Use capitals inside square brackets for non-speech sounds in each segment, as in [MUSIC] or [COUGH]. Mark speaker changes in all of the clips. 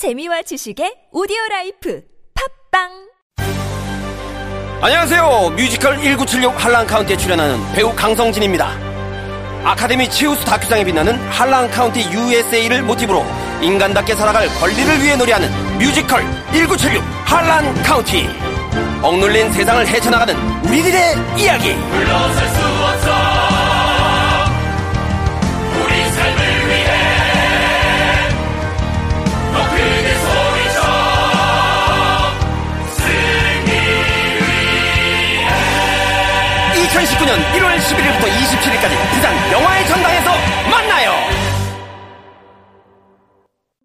Speaker 1: 재미와 지식의 오디오 라이프 팟빵
Speaker 2: 안녕하세요. 뮤지컬 1976 할란카운티에 출연하는 배우 강성진입니다. 아카데미 최우수 다큐상에 빛나는 할란카운티 USA를 모티브로 인간답게 살아갈 권리를 위해 노래하는 뮤지컬 1976 할란카운티. 억눌린 세상을 헤쳐나가는 우리들의 이야기. 물러설 수 2019년 1월 11일부터 27일까지 부산 영화의 전당에서 만나요.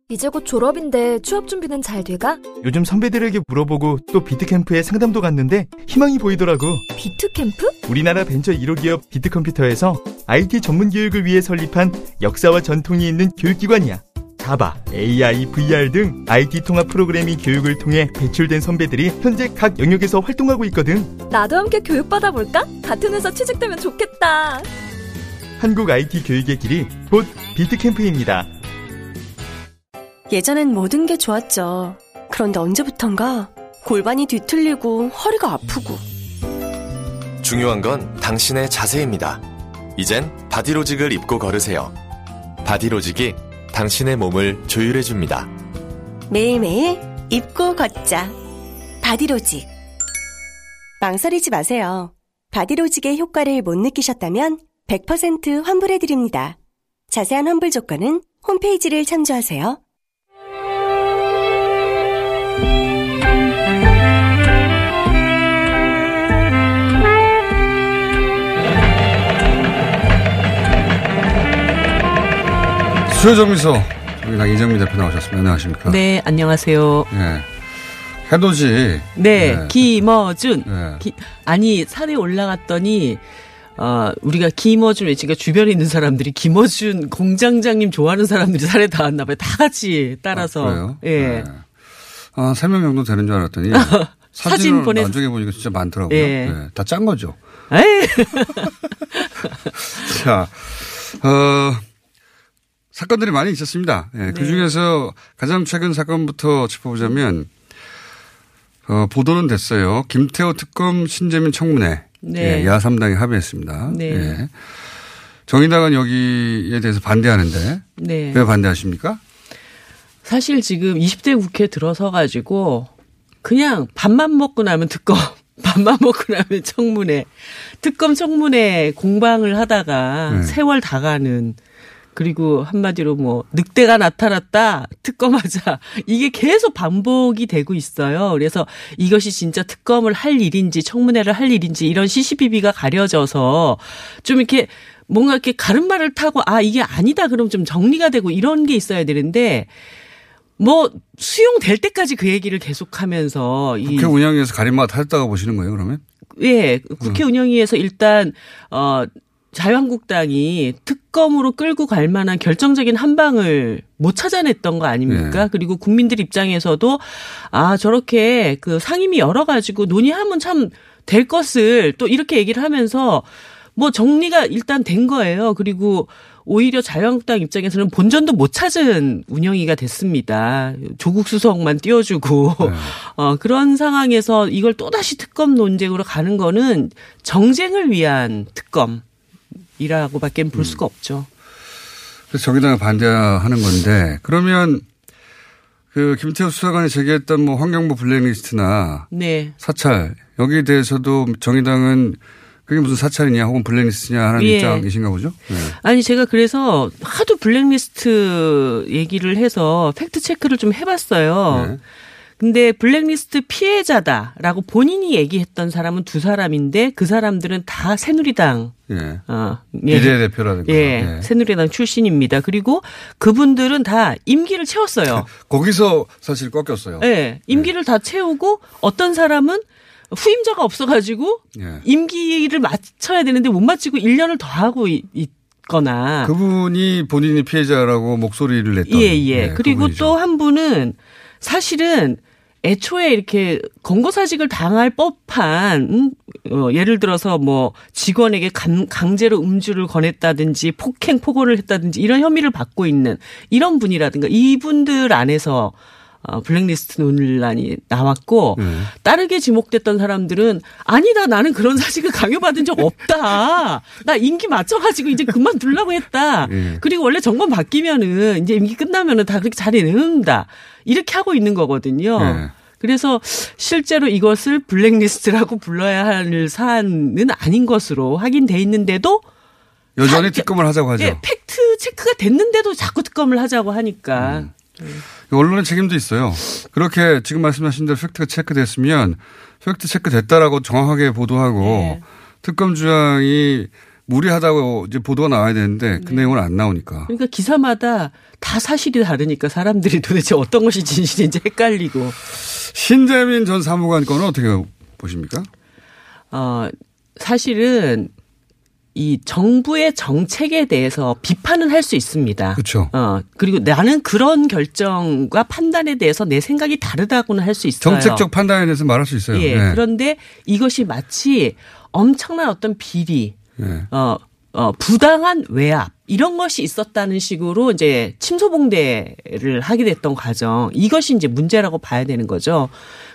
Speaker 1: 이제 곧 졸업인데 취업 준비는 잘 돼가?
Speaker 3: 요즘 선배들에게 물어보고 또 비트캠프에 상담도 갔는데 희망이 보이더라고.
Speaker 1: 비트캠프?
Speaker 3: 우리나라 벤처 1호 기업 비트컴퓨터에서 IT 전문 교육을 위해 설립한 역사와 전통이 있는 교육기관이야. 자바, AI, VR 등 IT 통합 프로그래밍 교육을 통해 배출된 선배들이 현재 각 영역에서 활동하고 있거든.
Speaker 1: 나도 함께 교육받아 볼까? 같은 회사 취직되면 좋겠다.
Speaker 3: 한국 IT 교육의 길이 곧 비트캠프입니다.
Speaker 4: 예전엔 모든 게 좋았죠. 그런데 언제부턴가 골반이 뒤틀리고 허리가 아프고
Speaker 5: 중요한 건 당신의 자세입니다. 이젠 바디로직을 입고 걸으세요. 바디로직이 당신의 몸을 조율해 줍니다.
Speaker 4: 매일매일 입고 걷자. 바디로직. 망설이지 마세요. 바디로직의 효과를 못 느끼셨다면 100% 환불해 드립니다. 자세한 환불 조건은 홈페이지를 참조하세요.
Speaker 6: 수요정미소 저희랑 이정미 대표 나오셨습니다. 안녕하십니까?
Speaker 7: 네, 안녕하세요.
Speaker 6: 예. 해돋이.
Speaker 7: 네,
Speaker 6: 네.
Speaker 7: 김어준.
Speaker 6: 네.
Speaker 7: 기- 아니, 산에 올라갔더니, 어, 우리가 김어준 외치니까 주변에 있는 사람들이 김어준 공장장님 좋아하는 사람들이 산에 다 왔나 봐요. 다 같이 따라서.
Speaker 6: 아, 그래요?
Speaker 7: 예.
Speaker 6: 네. 아, 세명 정도 되는 줄 알았더니 [LAUGHS]
Speaker 7: 사진 보내-
Speaker 6: 나중에 보니까 진짜 많더라고요.
Speaker 7: 예.
Speaker 6: 네. 다짠 거죠.
Speaker 7: 에이, [LAUGHS]
Speaker 6: 자, 어, 사건들이 많이 있었습니다. 예, 그
Speaker 7: 네.
Speaker 6: 중에서 가장 최근 사건부터 짚어보자면, 어, 보도는 됐어요. 김태호 특검 신재민 청문회.
Speaker 7: 네.
Speaker 6: 예, 야3당이 합의했습니다.
Speaker 7: 네.
Speaker 6: 예. 정의당은 여기에 대해서 반대하는데,
Speaker 7: 네.
Speaker 6: 왜 반대하십니까?
Speaker 7: 사실 지금 20대 국회 들어서 가지고, 그냥 밥만 먹고 나면 특검, [LAUGHS] 밥만 먹고 나면 청문회, 특검 청문회 공방을 하다가
Speaker 6: 네.
Speaker 7: 세월 다 가는, 그리고 한마디로 뭐, 늑대가 나타났다, 특검하자. [LAUGHS] 이게 계속 반복이 되고 있어요. 그래서 이것이 진짜 특검을 할 일인지, 청문회를 할 일인지, 이런 시시비비가 가려져서 좀 이렇게 뭔가 이렇게 가름말을 타고, 아, 이게 아니다, 그럼 좀 정리가 되고 이런 게 있어야 되는데, 뭐 수용될 때까지 그 얘기를 계속하면서 이
Speaker 6: 국회 운영위에서 가림막 하셨다고 보시는 거예요, 그러면?
Speaker 7: 예, 국회 운영위에서 일단 어 자유한국당이 특검으로 끌고 갈 만한 결정적인 한 방을 못 찾아냈던 거 아닙니까?
Speaker 6: 네.
Speaker 7: 그리고 국민들 입장에서도 아 저렇게 그 상임위 열어가지고 논의하면 참 될 것을 또 이렇게 얘기를 하면서 뭐 정리가 일단 된 거예요. 그리고 오히려 자유한국당 입장에서는 본전도 못 찾은 운영위가 됐습니다. 조국 수석만 띄워주고
Speaker 6: 네. [LAUGHS]
Speaker 7: 어, 그런 상황에서 이걸 또다시 특검 논쟁으로 가는 거는 정쟁을 위한 특검 이라고밖에 볼
Speaker 6: 음.
Speaker 7: 수가 없죠.
Speaker 6: 그래서 정의당을 반대하는 건데, 그러면 그 김태호 수사관이 제기했던 뭐 환경부 블랙리스트나
Speaker 7: 네.
Speaker 6: 사찰 여기에 대해서도 정의당은 그게 무슨 사찰이냐 혹은 블랙리스트냐 하는
Speaker 7: 예.
Speaker 6: 입장이신가 보죠? 네.
Speaker 7: 아니 제가 그래서 하도 블랙리스트 얘기를 해서 팩트 체크를 좀 해봤어요.
Speaker 6: 네.
Speaker 7: 근데 블랙리스트 피해자다라고 본인이 얘기했던 사람은 두 사람인데 그 사람들은 다 새누리당
Speaker 6: 예.
Speaker 7: 어, 예.
Speaker 6: 비례대표라든가.
Speaker 7: 예,
Speaker 6: 예.
Speaker 7: 새누리당 출신입니다. 그리고 그분들은 다 임기를 채웠어요. [LAUGHS]
Speaker 6: 거기서 사실 꺾였어요.
Speaker 7: 예, 임기를 다 채우고 어떤 사람은 후임자가 없어가지고
Speaker 6: 예.
Speaker 7: 임기를 마쳐야 되는데 못 마치고 1년을 더 하고 있- 있거나.
Speaker 6: 그분이 본인이 피해자라고 목소리를 냈던.
Speaker 7: 예, 예.
Speaker 6: 예,
Speaker 7: 그리고. 또 한 분은 사실은 애초에 이렇게 권고사직을 당할 법한 음, 어, 예를 들어서 뭐 직원에게 강, 강제로 음주를 권했다든지 폭행 폭언을 했다든지 이런 혐의를 받고 있는 이런 분이라든가 이분들 안에서 어, 블랙리스트 논란이 나왔고
Speaker 6: 네.
Speaker 7: 따르게 지목됐던 사람들은 아니다 나는 그런 사실을 강요받은 적 없다. 나 임기 맞춰가지고 이제 그만두려고 했다.
Speaker 6: 예.
Speaker 7: 그리고 원래 정권 바뀌면은 이제 임기 끝나면은 다 그렇게 자리에 넣는다. 이렇게 하고 있는 거거든요.
Speaker 6: 네.
Speaker 7: 그래서 실제로 이것을 블랙리스트라고 불러야 할 사안은 아닌 것으로 확인돼 있는데도
Speaker 6: 여전히
Speaker 7: 사-
Speaker 6: 특검을 하자고 하죠.
Speaker 7: 예, 팩트 체크가 됐는데도 자꾸 특검을 하자고 하니까
Speaker 6: 언론의 책임도 있어요. 그렇게 지금 말씀하신 대로 팩트가 체크됐으면 팩트 체크됐다라고 정확하게 보도하고
Speaker 7: 네.
Speaker 6: 특검 주장이 무리하다고 이제 보도가 나와야 되는데 그 내용은 안 나오니까.
Speaker 7: 그러니까 기사마다 다 사실이 다르니까 사람들이 [LAUGHS] 도대체 어떤 것이 진실인지 헷갈리고
Speaker 6: 신재민 전 사무관 건은 어떻게 보십니까?
Speaker 7: 어 사실은 이 정부의 정책에 대해서 비판은 할 수 있습니다.
Speaker 6: 그렇죠.
Speaker 7: 어 그리고 나는 그런 결정과 판단에 대해서 내 생각이 다르다고는 할 수 있어요.
Speaker 6: 정책적 판단에 대해서 말할 수 있어요.
Speaker 7: 예.
Speaker 6: 네.
Speaker 7: 그런데 이것이 마치 엄청난 어떤 비리,
Speaker 6: 네.
Speaker 7: 어, 어, 부당한 외압, 이런 것이 있었다는 식으로 이제 침소봉대를 하게 됐던 과정. 이것이 이제 문제라고 봐야 되는 거죠.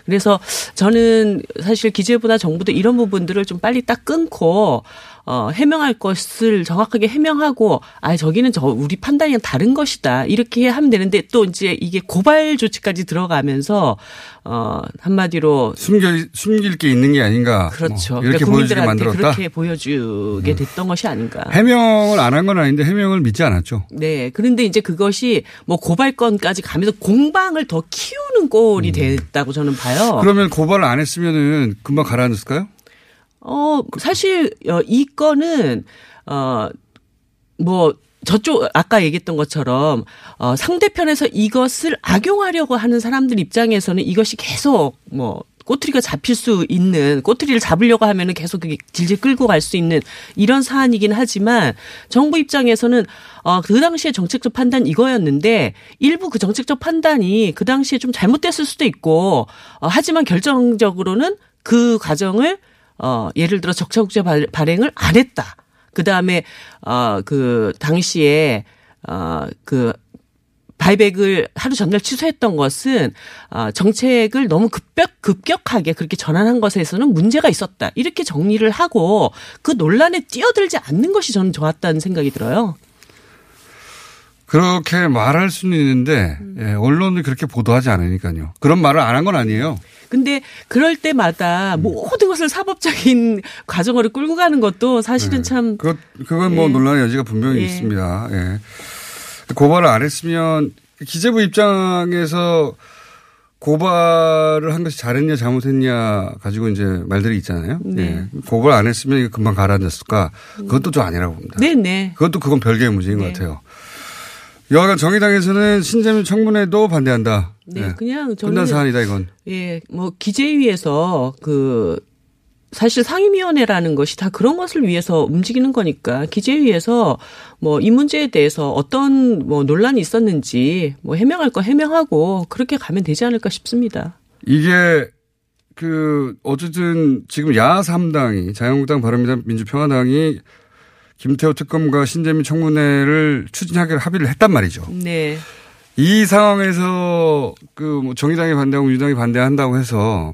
Speaker 7: 그래서 저는 사실 기재부나 정부도 이런 부분들을 좀 빨리 딱 끊고 어, 해명할 것을 정확하게 해명하고, 아, 저기는 저, 우리 판단이랑 다른 것이다. 이렇게 하면 되는데 또 이제 이게 고발 조치까지 들어가면서, 어, 한마디로
Speaker 6: 숨길 숨길 게 있는 게 아닌가.
Speaker 7: 그렇죠.
Speaker 6: 뭐 이렇게
Speaker 7: 그러니까
Speaker 6: 보여주게. 음.
Speaker 7: 그렇게 보여주게 됐던 것이 아닌가.
Speaker 6: 해명을 안 한 건 아닌데 해명을 믿지 않았죠.
Speaker 7: 네. 그런데 이제 그것이 뭐 고발건까지 가면서 공방을 더 키우는 꼴이 됐다고 저는 봐요.
Speaker 6: 음. 그러면 고발을 안 했으면은 금방 가라앉았을까요?
Speaker 7: 어, 사실, 어, 이 건은, 어, 뭐, 저쪽, 아까 얘기했던 것처럼, 어, 상대편에서 이것을 악용하려고 하는 사람들 입장에서는 이것이 계속, 뭐, 꼬투리가 잡힐 수 있는, 꼬투리를 잡으려고 하면은 계속 질질 끌고 갈 수 있는 이런 사안이긴 하지만 정부 입장에서는 어, 그 당시에 정책적 판단 이거였는데 일부 그 정책적 판단이 그 당시에 좀 잘못됐을 수도 있고 어, 하지만 결정적으로는 그 과정을 어, 예를 들어 적자국제 발- 발행을 안 했다. 그 다음에, 어, 그, 당시에, 어, 그, 바이백을 하루 전날 취소했던 것은 어, 정책을 너무 급격 급격하게 그렇게 전환한 것에서는 문제가 있었다 이렇게 정리를 하고 그 논란에 뛰어들지 않는 것이 저는 좋았다는 생각이 들어요.
Speaker 6: 그렇게 말할 수는 있는데 예, 언론이 그렇게 보도하지 않으니까요. 그런 말을 안 한 건 아니에요.
Speaker 7: 근데 그럴 때마다 모든 것을 사법적인 [LAUGHS] 과정으로 끌고 가는 것도 사실은 참
Speaker 6: 그것 그건 뭐
Speaker 7: 예.
Speaker 6: 논란의 여지가 분명히
Speaker 7: 예.
Speaker 6: 있습니다. 예. 고발을 안 했으면 기재부 입장에서 고발을 한 것이 잘했냐 잘못했냐 가지고 이제 말들이 있잖아요.
Speaker 7: 네.
Speaker 6: 예. 고발 안 했으면 이거 금방 가라앉았을까? 그것도 좀 아니라고 봅니다.
Speaker 7: 네네
Speaker 6: 그것도 그건 별개의 문제인 것
Speaker 7: 네.
Speaker 6: 같아요. 여하간 정의당에서는 신재민 청문회도 반대한다.
Speaker 7: 네,
Speaker 6: 예.
Speaker 7: 그냥 저는
Speaker 6: 끝난 사안이다 이건.
Speaker 7: 예, 뭐 기재위에서 그 사실 상임위원회라는 것이 다 그런 것을 위해서 움직이는 거니까 기재위에서 뭐 이 문제에 대해서 어떤 뭐 논란이 있었는지 뭐 해명할 거 해명하고 그렇게 가면 되지 않을까 싶습니다.
Speaker 6: 이게 그 어쨌든 지금 야 3당이 자유한국당 바른미래당 민주평화당이 김태호 특검과 신재민 청문회를 추진하기로 합의를 했단 말이죠.
Speaker 7: 네.
Speaker 6: 이 상황에서 그뭐 정의당이 반대하고 민주당이 반대한다고 해서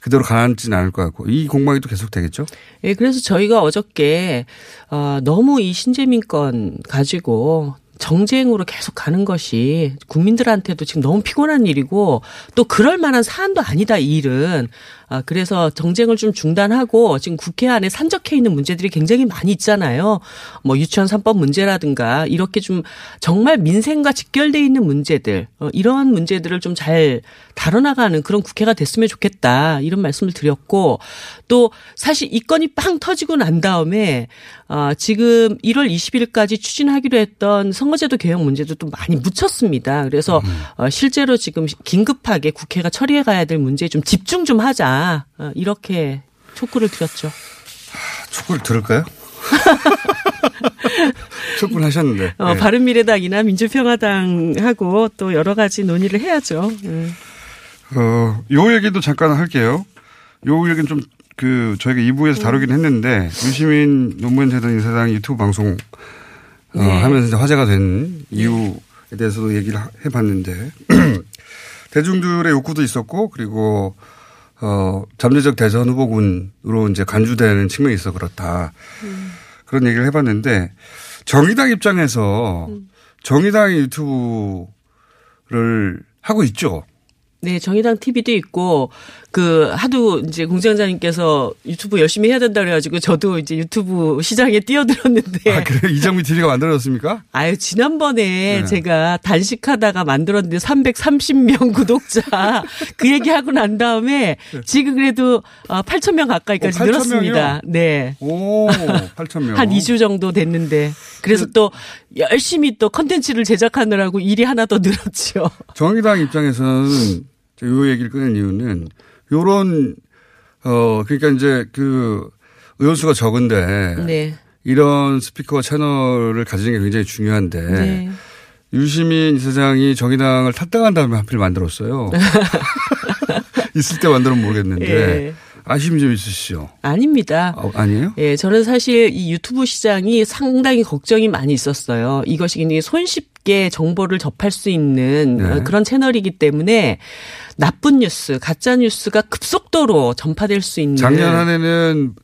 Speaker 6: 그대로 가라앉지는 않을 것 같고 이 공방이 또 계속 되겠죠.
Speaker 7: 예, 그래서 저희가 어저께 어 너무 이 신재민 건 가지고 정쟁으로 계속 가는 것이 국민들한테도 지금 너무 피곤한 일이고 또 그럴 만한 사안도 아니다 이 일은 아 그래서 정쟁을 좀 중단하고 지금 국회 안에 산적해 있는 문제들이 굉장히 많이 있잖아요. 뭐 유치원 3법 문제라든가 이렇게 좀 정말 민생과 직결돼 있는 문제들 어, 이런 문제들을 좀 잘 다뤄나가는 그런 국회가 됐으면 좋겠다 이런 말씀을 드렸고 또 사실 이 건이 빵 터지고 난 다음에 어, 지금 1월 20일까지 추진하기로 했던 선거제도 개혁 문제도 또 많이 묻혔습니다. 그래서 어, 실제로 지금 긴급하게 국회가 처리해 가야 될 문제에 좀 집중 좀 하자 어, 이렇게 촉구를 드렸죠.
Speaker 6: 촉구를 들을까요? [LAUGHS] 촉구를 하셨는데.
Speaker 7: 어,
Speaker 6: 네.
Speaker 7: 바른미래당이나 민주평화당하고 또 여러 가지 논의를 해야죠. 음.
Speaker 6: 어, 요 얘기도 잠깐 할게요. 요 얘기는 좀, 그, 저희가 2부에서 다루긴 했는데, 유시민 노무현 재단 인사당 유튜브 방송, 어,
Speaker 7: 네.
Speaker 6: 하면서 화제가 된 이유에 대해서도 얘기를 하- 해봤는데, [CLEARS THROAT] 대중들의 욕구도 있었고 그리고 어 잠재적 대선 후보군으로 이제 간주되는 측면이 있어 그렇다. 음. 그런 얘기를 해봤는데 정의당 입장에서 음. 정의당의 유튜브를 하고 있죠.
Speaker 7: 네, 정의당 TV도 있고 그 하도 이제 공장장님께서 유튜브 열심히 해야 된다 그래가지고 저도 이제 유튜브 시장에 뛰어들었는데.
Speaker 6: 아 그래 이정미 TV가 만들어졌습니까?
Speaker 7: 아유 지난번에 네. 제가 단식하다가 만들었는데 330명 [LAUGHS] 구독자 그 얘기하고 난 다음에 지금 그래도 8천 어, 명 가까이까지 오, 늘었습니다. 네.
Speaker 6: 오 8천 명.
Speaker 7: 한 2주 정도 됐는데 그래서 그, 또 열심히 또 컨텐츠를 제작하느라고 일이 하나 더 늘었죠.
Speaker 6: 정의당 입장에서는 요 얘기를 꺼낸 이유는 요런 어 그러니까 이제 그 의원수가 적은데 네. 이런 스피커 채널을 가지는 게 굉장히 중요한데 네. 유시민 이사장이 정의당을 탈당한 다음에 하필 만들었어요. [LAUGHS] [LAUGHS] 있을 때 만들면 모르겠는데 네. 아쉬움이 좀 있으시죠?
Speaker 7: 아닙니다.
Speaker 6: 아, 니에요
Speaker 7: 예, 저는 사실 이 유튜브 시장이 상당히 걱정이 많이 있었어요. 이것이 굉장히 손쉽게 정보를 접할 수 있는 네. 그런 채널이기 때문에 나쁜 뉴스, 가짜 뉴스가 급속도로 전파될 수 있는.
Speaker 6: 작년 한 해는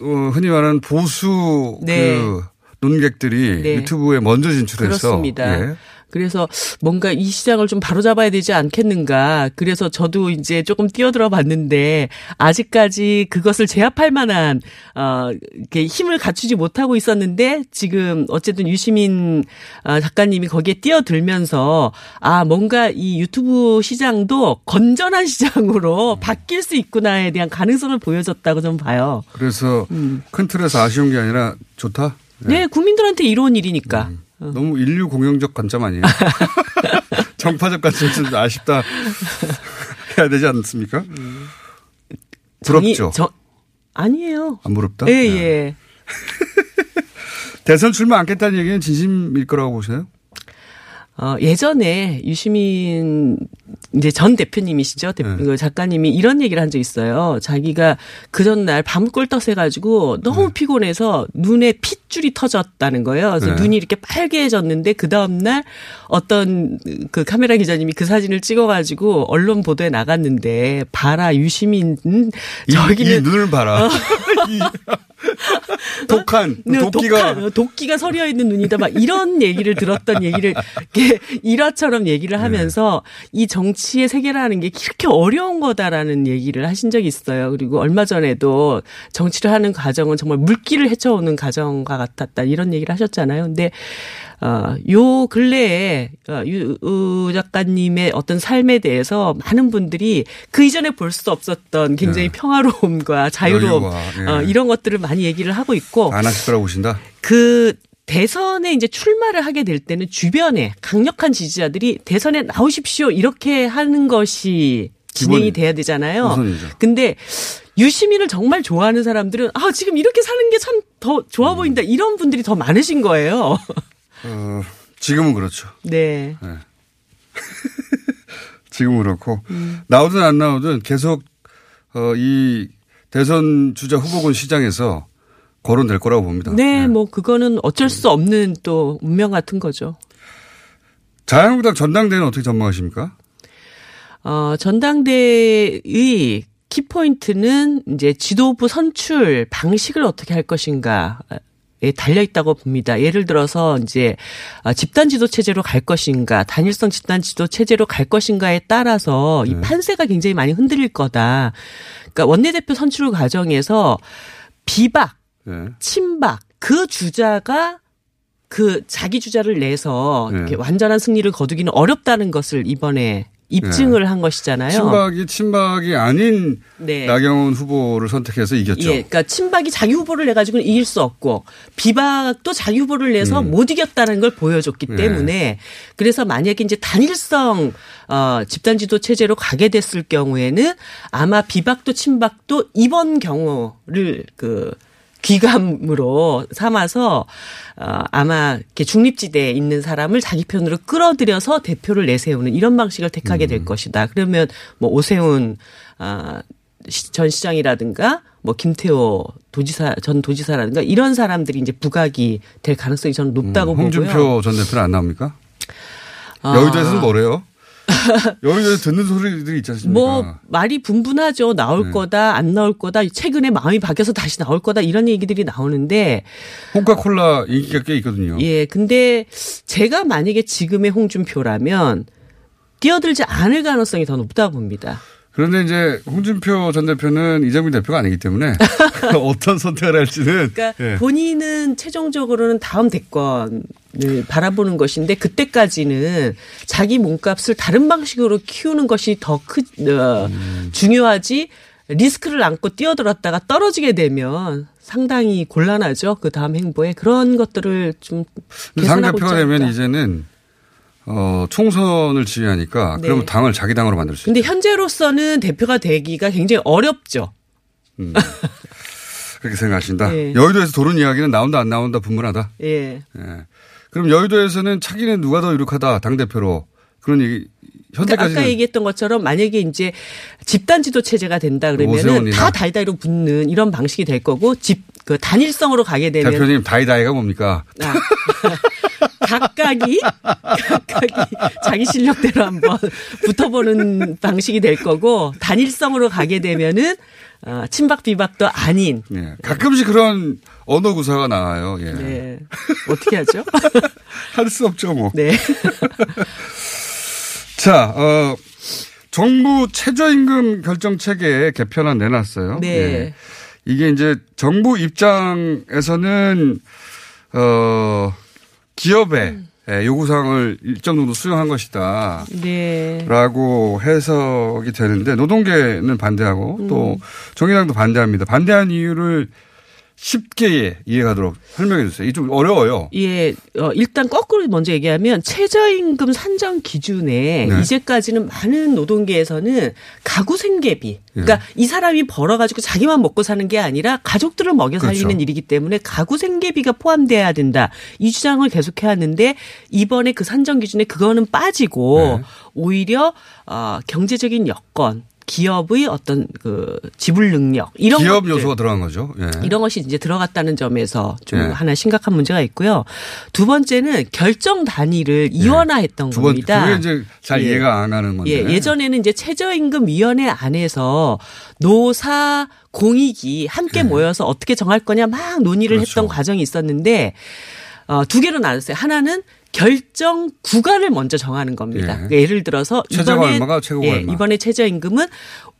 Speaker 6: 어, 흔히 말하는 보수 네. 그 논객들이 네. 유튜브에 먼저 진출해서
Speaker 7: 그렇습니다. 예. 그래서 뭔가 이 시장을 좀 바로잡아야 되지 않겠는가. 그래서 저도 이제 조금 뛰어들어 봤는데 아직까지 그것을 제압할 만한 어 이렇게 힘을 갖추지 못하고 있었는데 지금 어쨌든 유시민 어, 작가님이 거기에 뛰어들면서 아 뭔가 이 유튜브 시장도 건전한 시장으로 바뀔 수 있구나에 대한 가능성을 보여줬다고 좀 봐요.
Speaker 6: 그래서 음. 큰 틀에서 아쉬운 게 아니라 좋다.
Speaker 7: 네, 네 국민들한테 이로운 일이니까. 음.
Speaker 6: 어. 너무 인류 공용적 관점 아니에요? [LAUGHS] 정파적 관점 좀 아쉽다 [LAUGHS] 해야 되지 않습니까? 부럽죠. 정
Speaker 7: 아니에요.
Speaker 6: 안 부럽다?
Speaker 7: 예, 네. 예. [LAUGHS]
Speaker 6: 대선 출마 않겠다는 얘기는 진심일 거라고 보세요?
Speaker 7: 어, 예전에 유시민 이제 전 대표님이시죠. 대, 네. 그 작가님이 이런 얘기를 한 적 있어요. 자기가 그 전날 밤 꿀떡 해가지고 너무 네. 피곤해서 눈에 핏줄이 터졌다는 거예요. 그래서 네. 눈이 이렇게 빨개졌는데 그 다음날 어떤 그 카메라 기자님이 그 사진을 찍어가지고 언론 보도에 나갔는데 봐라 유시민
Speaker 6: 저기는 이, 이 눈을 봐라. 어. [LAUGHS] 독한 네, 도끼가
Speaker 7: 독한, 도끼가 서려 있는 눈이다 막 이런 얘기를 들었던 얘기를 [LAUGHS] 일화처럼 얘기를 네. 하면서 네. 이정 치의 세계라는 게 이렇게 어려운 거다라는 얘기를 하신 적이 있어요. 그리고 얼마 전에도 정치를 하는 과정은 정말 물길을 헤쳐오는 과정과 같았다 이런 얘기를 하셨잖아요. 근데 어, 요 근래에 어, 유 작가님의 어떤 삶에 대해서 많은 분들이 그 이전에 볼 수 없었던 굉장히 네. 평화로움과 자유로움 네. 어, 이런 것들을 많이 얘기를 하고 있고
Speaker 6: 안 하실 거라고 보신다.
Speaker 7: 그 대선에 이제 출마를 하게 될 때는 주변에 강력한 지지자들이 대선에 나오십시오 이렇게 하는 것이 진행이 돼야 되잖아요. 우선이죠. 근데 유시민을 정말 좋아하는 사람들은 아 지금 이렇게 사는 게 참 더 좋아 보인다 이런 분들이 더 많으신 거예요.
Speaker 6: 어, 지금은 그렇죠.
Speaker 7: 네. 네. [LAUGHS]
Speaker 6: 지금은 그렇고 음. 나오든 안 나오든 계속 어, 이 대선 주자 후보군 시장에서 거론될 거라고 봅니다.
Speaker 7: 네, 네, 뭐 그거는 어쩔 수 없는 또 운명 같은 거죠.
Speaker 6: 자유한국당 전당대회는 어떻게 전망하십니까?
Speaker 7: 어, 전당대의 키포인트는 이제 지도부 선출 방식을 어떻게 할 것인가 달려 있다고 봅니다. 예를 들어서 이제 아, 집단 지도 체제로 갈 것인가, 단일성 집단 지도 체제로 갈 것인가에 따라서 이 네. 판세가 굉장히 많이 흔들릴 거다. 그러니까 원내대표 선출 과정에서 비박, 네. 친박 그 주자가 그 자기 주자를 내서 네. 완전한 승리를 거두기는 어렵다는 것을 이번에 입증을 네. 한 것이잖아요.
Speaker 6: 친박이 친박이 아닌 네. 나경원 후보를 선택해서 이겼죠.
Speaker 7: 예, 그러니까 친박이 자기 후보를 내 가지고는 이길 수 없고 비박도 자기 후보를 내서 음. 못 이겼다는 걸 보여줬기 네. 때문에 그래서 만약에 이제 단일성 어 집단 지도 체제로 가게 됐을 경우에는 아마 비박도 친박도 이번 경우를 그 귀감으로 삼아서 어, 아마 이렇게 중립지대에 있는 사람을 자기 편으로 끌어들여서 대표를 내세우는 이런 방식을 택하게 될 음. 것이다. 그러면 뭐 오세훈 어, 전 시장이라든가 뭐 김태호 도지사 전 도지사라든가 이런 사람들이 이제 부각이 될 가능성이 저는 높다고 음,
Speaker 6: 홍준표
Speaker 7: 보고요.
Speaker 6: 전 대표는 안 나옵니까? 어. 여의도에서는 뭐래요? [LAUGHS] 여기서 듣는 소리들이 있지 않습니까?
Speaker 7: 뭐 말이 분분하죠. 나올 네. 거다, 안 나올 거다. 최근에 마음이 바뀌어서 다시 나올 거다 이런 얘기들이 나오는데
Speaker 6: 홍카콜라 인기가 꽤 있거든요.
Speaker 7: 예, 근데 제가 만약에 지금의 홍준표라면 뛰어들지 않을 가능성이 더 높다 고 봅니다.
Speaker 6: 그런데 이제 홍준표 전 대표는 이재명 대표가 아니기 때문에 [LAUGHS] 어떤 선택을 할지는
Speaker 7: 그러니까 예. 본인은 최종적으로는 다음 대권을 바라보는 것인데 그때까지는 자기 몸값을 다른 방식으로 키우는 것이 더 크 어, 음. 중요하지 리스크를 안고 뛰어들었다가 떨어지게 되면 상당히 곤란하죠. 그 다음 행보에 그런 것들을 좀
Speaker 6: 상대표가 되면 이제는 어, 총선을 지휘하니까 네. 그러면 당을 자기 당으로 만들 수
Speaker 7: 있죠. 근데 현재로서는 대표가 되기가 굉장히 어렵죠. 음. [LAUGHS]
Speaker 6: 그렇게 생각하신다. 네. 여의도에서 도는 이야기는 나온다 안 나온다 분분하다. 예. 예. 그럼 여의도에서는 차기는 누가 더 유력하다 당 대표로 그런 얘기 현재까지
Speaker 7: 그러니까 아까 얘기했던 것처럼 만약에 이제 집단 지도 체제가 된다 그러면은 다 다이다이로 붙는 이런 방식이 될 거고 집 그 단일성으로 가게 되면
Speaker 6: 대표님 다이다이가 뭡니까? 아. [LAUGHS]
Speaker 7: 각각이 각각이 자기 실력대로 한번 붙어보는 방식이 될 거고 단일성으로 가게 되면은 어, 친박 비박도 아닌.
Speaker 6: 네. 가끔씩 그런 언어 구사가 나와요. 예. 네.
Speaker 7: 어떻게 하죠? [LAUGHS]
Speaker 6: 할 수 없죠, 뭐. 네. [LAUGHS] 자, 어, 정부 최저임금 결정 체계 개편안 내놨어요. 네. 예. 이게 이제 정부 입장에서는 어 기업의 음. 예, 요구사항을 일정 정도 수용한 것이다. 네. 라고 해석이 되는데 노동계는 반대하고 음. 또 정의당도 반대합니다. 반대한 이유를 쉽게 이해가도록 설명해 주세요. 이게 좀 어려워요.
Speaker 7: 예. 어, 일단 거꾸로 먼저 얘기하면 최저임금 산정 기준에 네. 이제까지는 많은 노동계에서는 가구 생계비. 그러니까 예. 이 사람이 벌어가지고 자기만 먹고 사는 게 아니라 가족들을 먹여 살리는 그렇죠. 일이기 때문에 가구 생계비가 포함돼야 된다. 이 주장을 계속해 왔는데 이번에 그 산정 기준에 그거는 빠지고 네. 오히려 어, 경제적인 여건 기업의 어떤 그 지불 능력 이런
Speaker 6: 기업 것들, 요소가 들어간 거죠. 예.
Speaker 7: 이런 것이 이제 들어갔다는 점에서 좀 예. 하나 심각한 문제가 있고요. 두 번째는 결정 단위를 예. 이원화했던 두 번, 겁니다.
Speaker 6: 그게 이제 잘 예. 이해가 안 가는 건데.
Speaker 7: 예. 예전에는 이제 최저임금위원회 안에서 노사 공익이 함께 예. 모여서 어떻게 정할 거냐 막 논의를 그렇죠. 했던 과정이 있었는데 어, 두 개로 나눴어요. 하나는 결정 구간을 먼저 정하는 겁니다. 예. 그러니까 예를 들어서
Speaker 6: 이번에 얼마가 최고 예.
Speaker 7: 이번에 최저임금은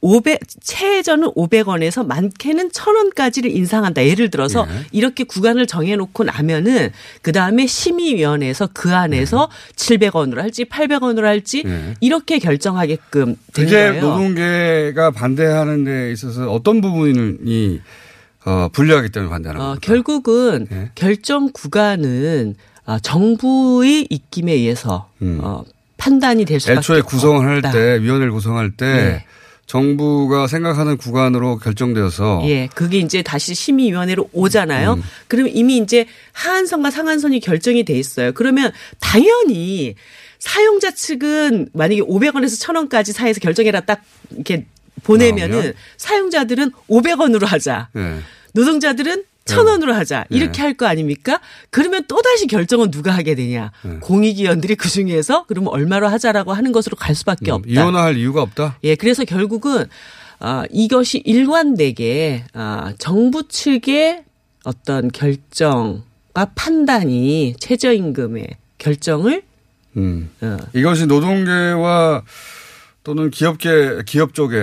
Speaker 7: 500 최저는 500원에서 많게는 1000원까지를 인상한다. 예를 들어서 예. 이렇게 구간을 정해 놓고 나면은 그다음에 심의위원회에서 그 안에서 예. 700원으로 할지 800원으로 할지 예. 이렇게 결정하게끔 된 거예요.
Speaker 6: 노동계가 반대하는 데 있어서 어떤 부분이 어, 불리하기 때문에 반대하는 어, 겁니까?
Speaker 7: 결국은 예. 결정 구간은 아, 정부의 입김에 의해서 음. 어, 판단이 될 수밖에
Speaker 6: 애초에 구성을 할때 위원회를 구성할 때 네. 정부가 생각하는 구간으로 결정되어서
Speaker 7: 예, 그게 이제 다시 심의위원회로 오잖아요. 음. 그러면 이미 이제 하한선과 상한선이 결정이 돼 있어요. 그러면 당연히 사용자 측은 만약에 500원에서 1000원까지 사이에서 결정해라 딱 이렇게 보내면은 나오면? 사용자들은 500원으로 하자. 네. 노동자들은 천 원으로 하자 네. 이렇게 네. 할거 아닙니까? 그러면 또 다시 결정은 누가 하게 되냐? 네. 공익위원들이 그 중에서 그러면 얼마로 하자라고 하는 것으로 갈 수밖에 음, 없다.
Speaker 6: 이혼할 이유가 없다.
Speaker 7: 예, 그래서 결국은 아 이것이 일관되게 아 정부 측의 어떤 결정과 판단이 최저임금의 결정을
Speaker 6: 음. 어. 이것이 노동계와 또는 기업계 기업 쪽에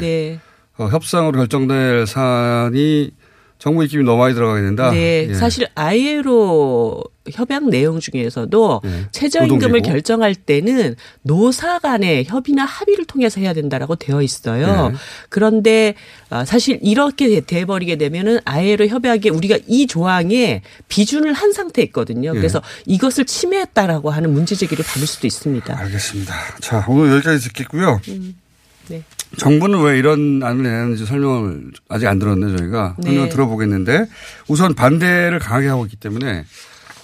Speaker 6: 네. 어, 협상으로 결정될 사안이 정부 입김이 너무 많이 들어가게 된다.
Speaker 7: 네, 예. 사실 아이로 협약 내용 중에서도 네. 최저임금을 결정할 때는 노사 간의 협의나 합의를 통해서 해야 된다라고 되어 있어요. 네. 그런데 아, 사실 이렇게 돼 버리게 되면은 아예로 협약에 우리가 이 조항에 비준을 한 상태였거든요. 네. 그래서 이것을 침해했다라고 하는 문제 제기를 받을 수도 있습니다.
Speaker 6: 알겠습니다. 자, 오늘 여기까지 듣겠고요. 음. 네. 정부는 왜 이런 안을 내는지 설명을 아직 안 들었네 저희가 네. 설명 들어보겠는데 우선 반대를 강하게 하고 있기 때문에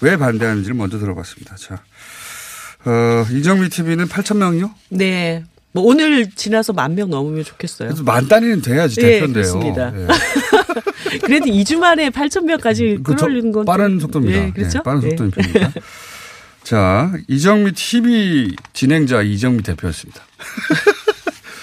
Speaker 6: 왜 반대하는지를 먼저 들어봤습니다. 자, 어, 이정미 TV는 8천 명이요?
Speaker 7: 네. 뭐 오늘 지나서 만 명 넘으면 좋겠어요.
Speaker 6: 그래서 만 단위는 돼야지 네, 대표인데요.
Speaker 7: 그렇습니다. 네. [LAUGHS] 그래도 2주 만에 8천 명까지 그 끌어올리는 건
Speaker 6: 빠른 속도입니다. 네, 그렇죠? 네, 빠른 속도입니다. 자, 자, 이정미 TV 진행자 이정미 대표였습니다. [LAUGHS]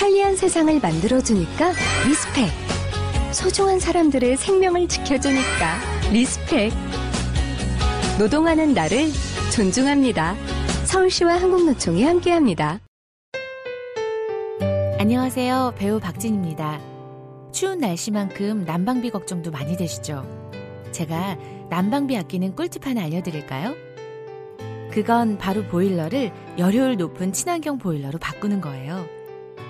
Speaker 8: 편리한 세상을 만들어주니까 respect. 소중한 사람들의 생명을 지켜주니까 respect. 노동하는 나를 존중합니다. 서울시와 한국노총이 함께합니다.
Speaker 9: 안녕하세요. 배우 박진입니다. 추운 날씨만큼 난방비 걱정도 많이 되시죠? 제가 난방비 아끼는 꿀팁 하나 알려드릴까요? 그건 바로 보일러를 열효율 높은 친환경 보일러로 바꾸는 거예요.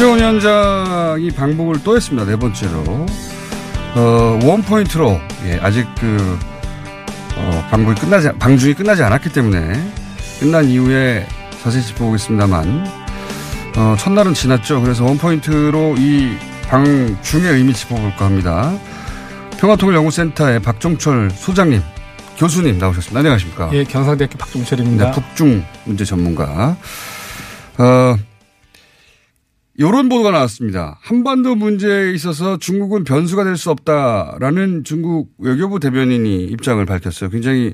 Speaker 6: 김정은 위원장이 방북을 또 했습니다. 네 번째로. 어, 원포인트로, 예, 아직 그, 어, 방북이 끝나지, 방중이 끝나지 않았기 때문에 끝난 이후에 자세히 짚어보겠습니다만, 어, 첫날은 지났죠. 그래서 원포인트로 이 방중의 의미 짚어볼까 합니다. 평화통일연구센터의 박종철 소장님, 교수님 나오셨습니다. 안녕하십니까.
Speaker 10: 예, 경상대학교 박종철입니다.
Speaker 6: 네, 북중 문제 전문가. 어, 요런 보도가 나왔습니다. 한반도 문제에 있어서 중국은 변수가 될 수 없다라는 중국 외교부 대변인이 입장을 밝혔어요. 굉장히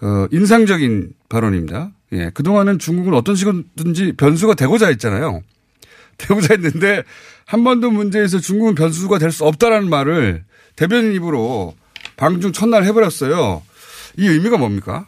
Speaker 6: 어, 인상적인 발언입니다. 예, 그동안은 중국은 어떤 식으로든지 변수가 되고자 했잖아요. [LAUGHS] 되고자 했는데 한반도 문제에서 중국은 변수가 될 수 없다라는 말을 대변인 입으로 방중 첫날 해버렸어요. 이 의미가 뭡니까?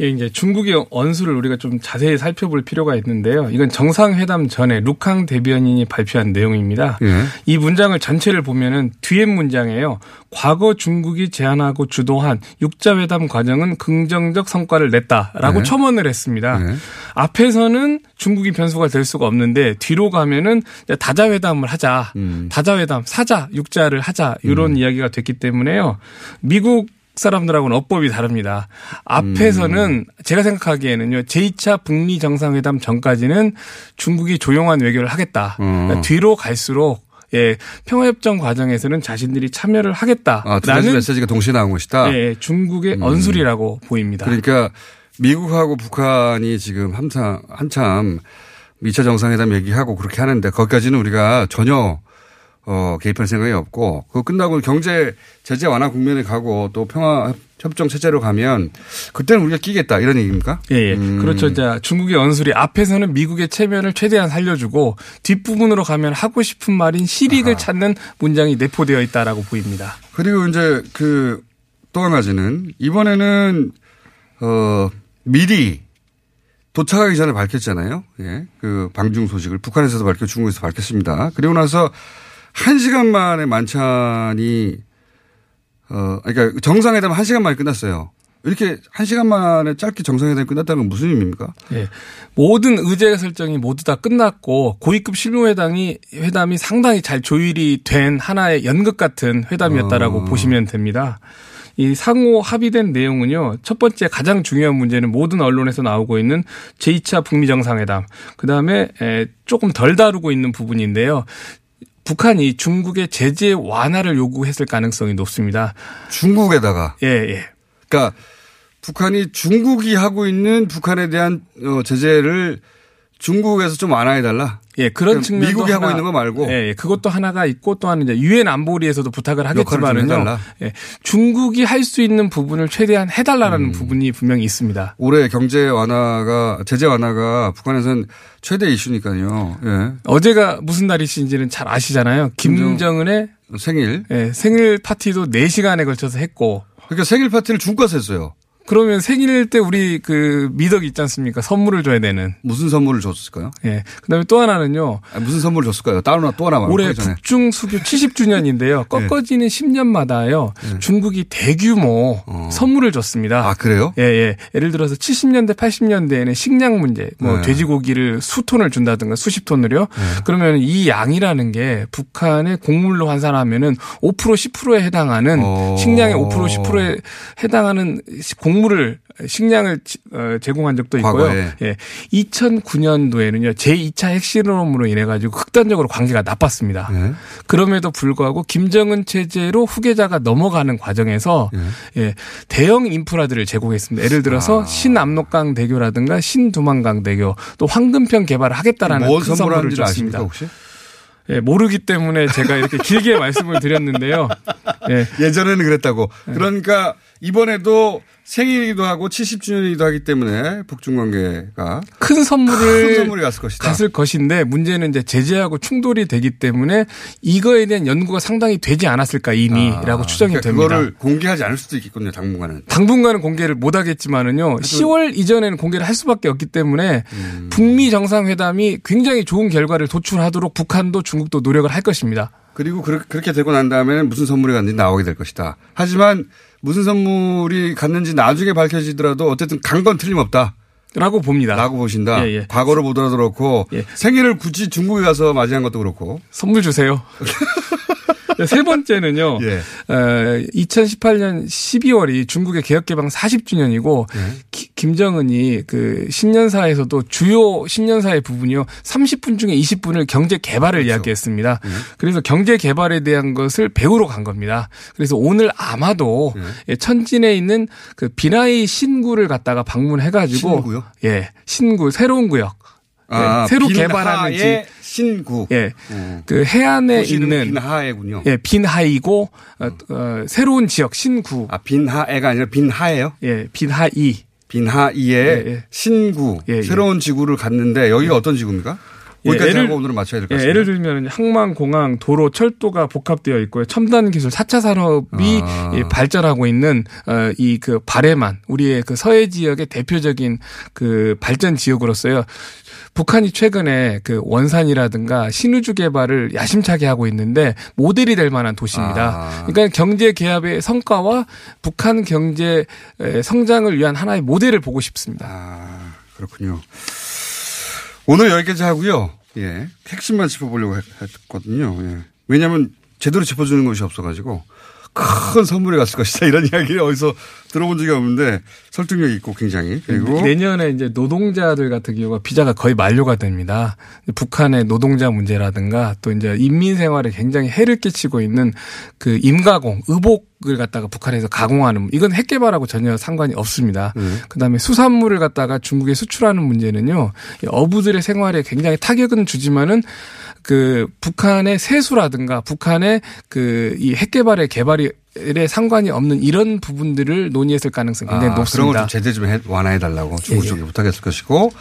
Speaker 10: 예, 이제 중국의 언수를 우리가 좀 자세히 살펴볼 필요가 있는데요. 이건 정상회담 전에 루캉 대변인이 발표한 내용입니다. 예. 이 문장을 전체를 보면은 뒤에 문장이에요. 과거 중국이 제안하고 주도한 육자회담 과정은 긍정적 성과를 냈다라고 예. 첨언을 했습니다. 예. 앞에서는 중국이 변수가 될 수가 없는데 뒤로 가면은 다자회담을 하자, 음. 다자회담 사자 육자를 하자 이런 음. 이야기가 됐기 때문에요. 미국 사람들하고는 어법이 다릅니다. 앞에서는 음. 제가 생각하기에는요, 제2차 북미 정상회담 전까지는 중국이 조용한 외교를 하겠다. 음. 그러니까 뒤로 갈수록 예, 평화협정 과정에서는 자신들이 참여를 하겠다.
Speaker 6: 아, 두 가지 메시지가 동시에 나온 것이다.
Speaker 10: 예, 중국의 음. 언술이라고 보입니다.
Speaker 6: 그러니까 미국하고 북한이 지금 한참, 한참 2차 정상회담 얘기하고 그렇게 하는데 거기까지는 우리가 전혀 어, 개입할 생각이 없고, 그거 끝나고 경제 제재 완화 국면에 가고 또 평화 협정 체제로 가면 그때는 우리가 끼겠다 이런 얘기입니까?
Speaker 10: 예, 예. 음. 그렇죠. 자, 중국의 언술이 앞에서는 미국의 체면을 최대한 살려주고 뒷부분으로 가면 하고 싶은 말인 실익을 아하. 찾는 문장이 내포되어 있다라고 보입니다.
Speaker 6: 그리고 이제 그 또 한 가지는 이번에는 어, 미리 도착하기 전에 밝혔잖아요. 예. 그 방중 소식을 북한에서도 밝혀 중국에서 밝혔습니다. 그리고 나서 한 시간 만에 만찬이 어 그러니까 정상회담 한 시간 만에 끝났어요. 이렇게 한 시간 만에 짧게 정상회담이 끝났다는 건 무슨 의미입니까?
Speaker 10: 예. 모든 의제 설정이 모두 다 끝났고 고위급 실무회담이 회담이 상당히 잘 조율이 된 하나의 연극 같은 회담이었다라고 어. 보시면 됩니다. 이 상호 합의된 내용은요. 첫 번째 가장 중요한 문제는 모든 언론에서 나오고 있는 제2차 북미 정상회담. 그다음에 조금 덜 다루고 있는 부분인데요. 북한이 중국의 제재 완화를 요구했을 가능성이 높습니다.
Speaker 6: 중국에다가
Speaker 10: 예, 예.
Speaker 6: 그러니까 북한이 중국이 하고 있는 북한에 대한 어, 제재를 중국에서 좀 완화해 달라.
Speaker 10: 예, 그런 측면
Speaker 6: 미국이 하고 있는 거 말고.
Speaker 10: 예, 예, 그것도 하나가 있고 또 하나는 이제 유엔 안보리에서도 부탁을 하겠지만은요. 예, 중국이 할 수 있는 부분을 최대한 해달라는 음. 부분이 분명히 있습니다.
Speaker 6: 올해 경제 완화가 제재 완화가 북한에서는 최대 이슈니까요. 예.
Speaker 10: 어제가 무슨 날이신지는 잘 아시잖아요. 김정은의
Speaker 6: 생일.
Speaker 10: 예, 생일 파티도 4 시간에 걸쳐서 했고.
Speaker 6: 그러니까 생일 파티를 중국가서 했어요.
Speaker 10: 그러면 생일 때 우리 그 미덕 있지 않습니까? 선물을 줘야 되는.
Speaker 6: 무슨 선물을 줬을까요?
Speaker 10: 예. 그다음에 또 하나는요.
Speaker 6: 아니, 무슨 선물을 줬을까요? 따로 또 하나
Speaker 10: 올해 북중 수교 70주년인데요. 꺾어지는 네. 10년마다요. 네. 중국이 대규모 어. 선물을 줬습니다.
Speaker 6: 아 그래요?
Speaker 10: 예, 예. 예를 들어서 70년대, 80년대에는 식량 문제, 뭐 네. 돼지고기를 수톤을 준다든가 수십 톤을요. 네. 그러면 이 양이라는 게 북한의 곡물로 환산하면은 5% 10%에 해당하는 어. 식량의 5% 10%에 해당하는 곡물을 식량을 어, 제공한 적도 있고요. 과거에. 예. 2009년도에는요. 제2차 핵실험으로 인해 가지고 극단적으로 관계가 나빴습니다. 네. 그럼에도 불구하고 김정은 체제로 후계자가 넘어가는 과정에서 네. 예. 대형 인프라들을 제공했습니다. 예를 들어서 아. 신압록강 대교라든가 신두만강 대교 또 황금편 개발을 하겠다라는 큰 선물을 줬습니다. 혹시? 예, 모르기 때문에 제가 이렇게 길게 [LAUGHS] 말씀을 드렸는데요.
Speaker 6: 예. 예전에는 그랬다고. 그러니까 이번에도 생일이기도 하고 70주년이기도 하기 때문에 북중 관계가
Speaker 10: 큰 선물을
Speaker 6: 큰 선물이 갔을 것이다.
Speaker 10: 갔을 것인데 문제는 이제 제재하고 충돌이 되기 때문에 이거에 대한 연구가 상당히 되지 않았을까 이미라고 아, 추정이 그러니까 됩니다.
Speaker 6: 그거를 공개하지 않을 수도 있겠군요. 당분간은.
Speaker 10: 당분간은 공개를 못 하겠지만은요. 10월 이전에는 공개를 할 수밖에 없기 때문에 음. 북미 정상회담이 굉장히 좋은 결과를 도출하도록 북한도 중국도 노력을 할 것입니다.
Speaker 6: 그리고 그렇게 되고 난 다음에는 무슨 선물이 갔는지 나오게 될 것이다. 하지만 무슨 선물이 갔는지 나중에 밝혀지더라도 어쨌든 간 건 틀림없다.
Speaker 10: 라고 봅니다.
Speaker 6: 라고 보신다. 예, 예. 과거를 보더라도 그렇고 예. 생일을 굳이 중국에 가서 맞이한 것도 그렇고.
Speaker 10: 선물 주세요. [LAUGHS] 세 번째는요. 예. 어, 2018년 12월이 중국의 개혁 개방 40주년이고 예. 김정은이 그 신년사에서도 주요 신년사의 부분이요 30분 중에 20분을 경제 개발을 그렇죠. 이야기했습니다. 예. 그래서 경제 개발에 대한 것을 배우러 간 겁니다. 그래서 오늘 아마도 예. 천진에 있는 그 비나이 신구를 갖다가 방문해 가지고
Speaker 6: 신구요?
Speaker 10: 예 신구 새로운 구역 아, 네, 새로 개발하는 집
Speaker 6: 신구.
Speaker 10: 예. 음. 그 해안에 있는
Speaker 6: 빈하해군요.
Speaker 10: 예, 빈하이고 어, 어, 새로운 지역 신구.
Speaker 6: 아, 빈하해가 아니라 빈하예요?
Speaker 10: 예, 빈하이.
Speaker 6: 빈하이의 예, 예. 신구 예, 예. 새로운 지구를 갔는데 여기가 어떤 지구입니까? 여기까지 예, 하고 오늘은 맞춰야 될 것
Speaker 10: 같습니다. 예, 를 들면 항만, 공항, 도로, 철도가 복합되어 있고요. 첨단 기술 4차 산업이 아. 발전하고 있는 어, 이그 바레만 우리의 그 서해 지역의 대표적인 그 발전 지역으로서요. 북한이 최근에 그 원산이라든가 신우주 개발을 야심차게 하고 있는데 모델이 될 만한 도시입니다. 아. 그러니까 경제 개합의 성과와 북한 경제 성장을 위한 하나의 모델을 보고 싶습니다.
Speaker 6: 아, 그렇군요. 오늘 여기까지 하고요. 예. 핵심만 짚어보려고 했거든요. 예. 왜냐하면 제대로 짚어주는 것이 없어가지고 큰 선물이 갔을 것이다 이런 이야기를 어디서 들어본 적이 없는데 설득력 있고 굉장히 그리고
Speaker 10: 내년에 이제 노동자들 같은 경우가 비자가 거의 만료가 됩니다. 북한의 노동자 문제라든가 또 이제 인민 생활에 굉장히 해를 끼치고 있는 그 임가공 의복 을 갖다가 북한에서 가공하는 이건 핵 개발하고 전혀 상관이 없습니다. 음. 그다음에 수산물을 갖다가 중국에 수출하는 문제는요. 어부들의 생활에 굉장히 타격은 주지만은 그 북한의 세수라든가 북한의 그 이 핵 개발의 개발이 에 상관이 없는 이런 부분들을 논의했을 가능성이 굉장히 아, 높습니다.
Speaker 6: 그런 걸 좀 제재 좀 완화해 달라고 중국 예, 예. 쪽에 예. 부탁했을 것이고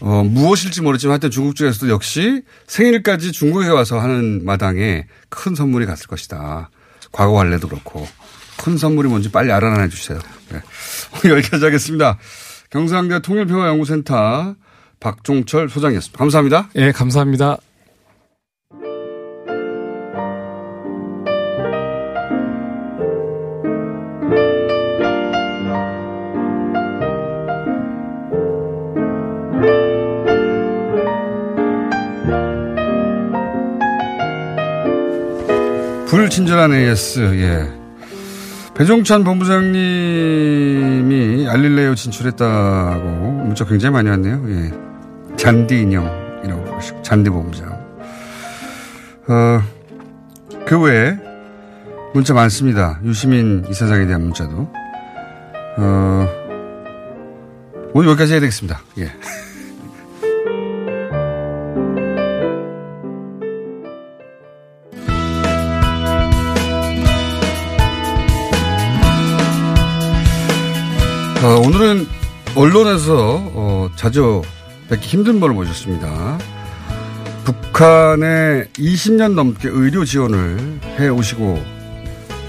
Speaker 6: 어, 무엇일지 모르지만 하여튼 중국 쪽에서도 역시 생일까지 중국에 와서 하는 마당에 큰 선물이 갔을 것이다. 과거 관례도 그렇고 큰 선물이 뭔지 빨리 알아내 주세요. 네. 여기까지 하겠습니다. 경상대 통일평화연구센터 박종철 소장이었습니다. 감사합니다.
Speaker 10: 예, 네, 감사합니다.
Speaker 6: 불친절한 AS, 예. 배종찬 본부장님이 알릴레오 진출했다고 문자 굉장히 많이 왔네요. 예. 잔디 인형이라고 부르시고, 잔디 본부장. 어, 그 외에 문자 많습니다. 유시민 이사장에 대한 문자도. 어, 오늘 여기까지 해야 되겠습니다. 예. 어, 오늘은 언론에서 어, 자주 뵙기 힘든 분을 모셨습니다. 북한에 20년 넘게 의료 지원을 해 오시고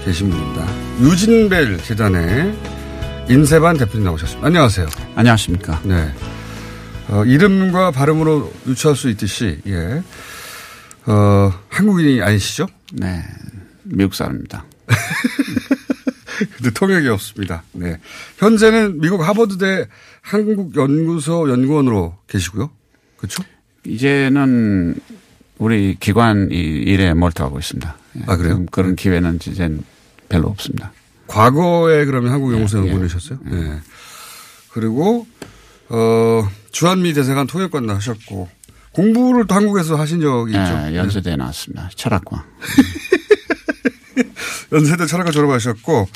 Speaker 6: 계신 분입니다. 유진벨 재단의 인세반 대표님 나오셨습니다. 안녕하세요.
Speaker 11: 안녕하십니까.
Speaker 6: 네. 어, 이름과 발음으로 유추할 수 있듯이, 예. 어, 한국인이 아니시죠?
Speaker 11: 네. 미국 사람입니다. [LAUGHS]
Speaker 6: 근데 [LAUGHS] 통역이 없습니다. 네. 현재는 미국 하버드대 한국연구소 연구원으로 계시고요. 그렇죠?
Speaker 11: 이제는 우리 기관 일에 몰두하고 있습니다.
Speaker 6: 아, 그래요?
Speaker 11: 그런 기회는 이제 별로 없습니다.
Speaker 6: 과거에 그러면 한국연구소 예, 연구원이셨어요? 예. 네. 그리고, 어, 주한미 대사관 통역관도 하셨고, 공부를 또 한국에서 하신 적이 네, 있죠?
Speaker 11: 연세대에 나왔습니다. 철학과. [LAUGHS]
Speaker 6: 연세대 철학과 졸업하셨고,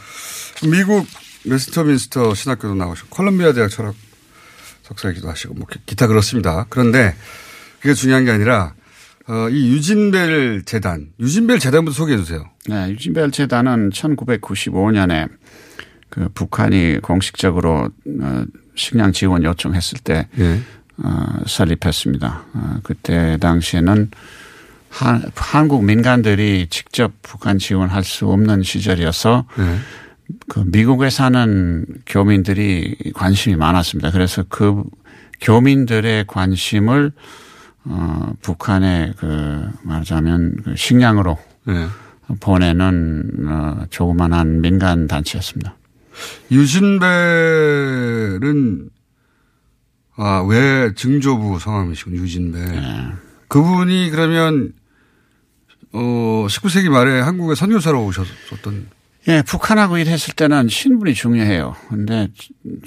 Speaker 6: 미국 웨스트민스터 신학교도 나오셨고, 컬럼비아 대학 철학 석사이기도 하시고, 뭐, 기타 그렇습니다. 그런데 그게 중요한 게 아니라, 어, 이 유진벨 재단, 유진벨 재단부터 소개해 주세요.
Speaker 11: 네, 유진벨 재단은 1995년에 그 북한이 공식적으로 어, 식량 지원 요청했을 때 네. 어, 설립했습니다. 어, 그때 당시에는 한, 한국 민간들이 직접 북한 지원할 수 없는 시절이어서 네. 그 미국에 사는 교민들이 관심이 많았습니다. 그래서 그 교민들의 관심을 어, 북한의 그 말하자면 그 식량으로 네. 보내는 어, 조그만한 민간 단체였습니다.
Speaker 6: 유진벨은 아, 왜 증조부 성함이시군 유진벨. 네. 그분이 그러면 어 19세기 말에 한국에 선교사로 오셨었던
Speaker 11: 예, 북한하고 일했을 때는 신분이 중요해요. 근데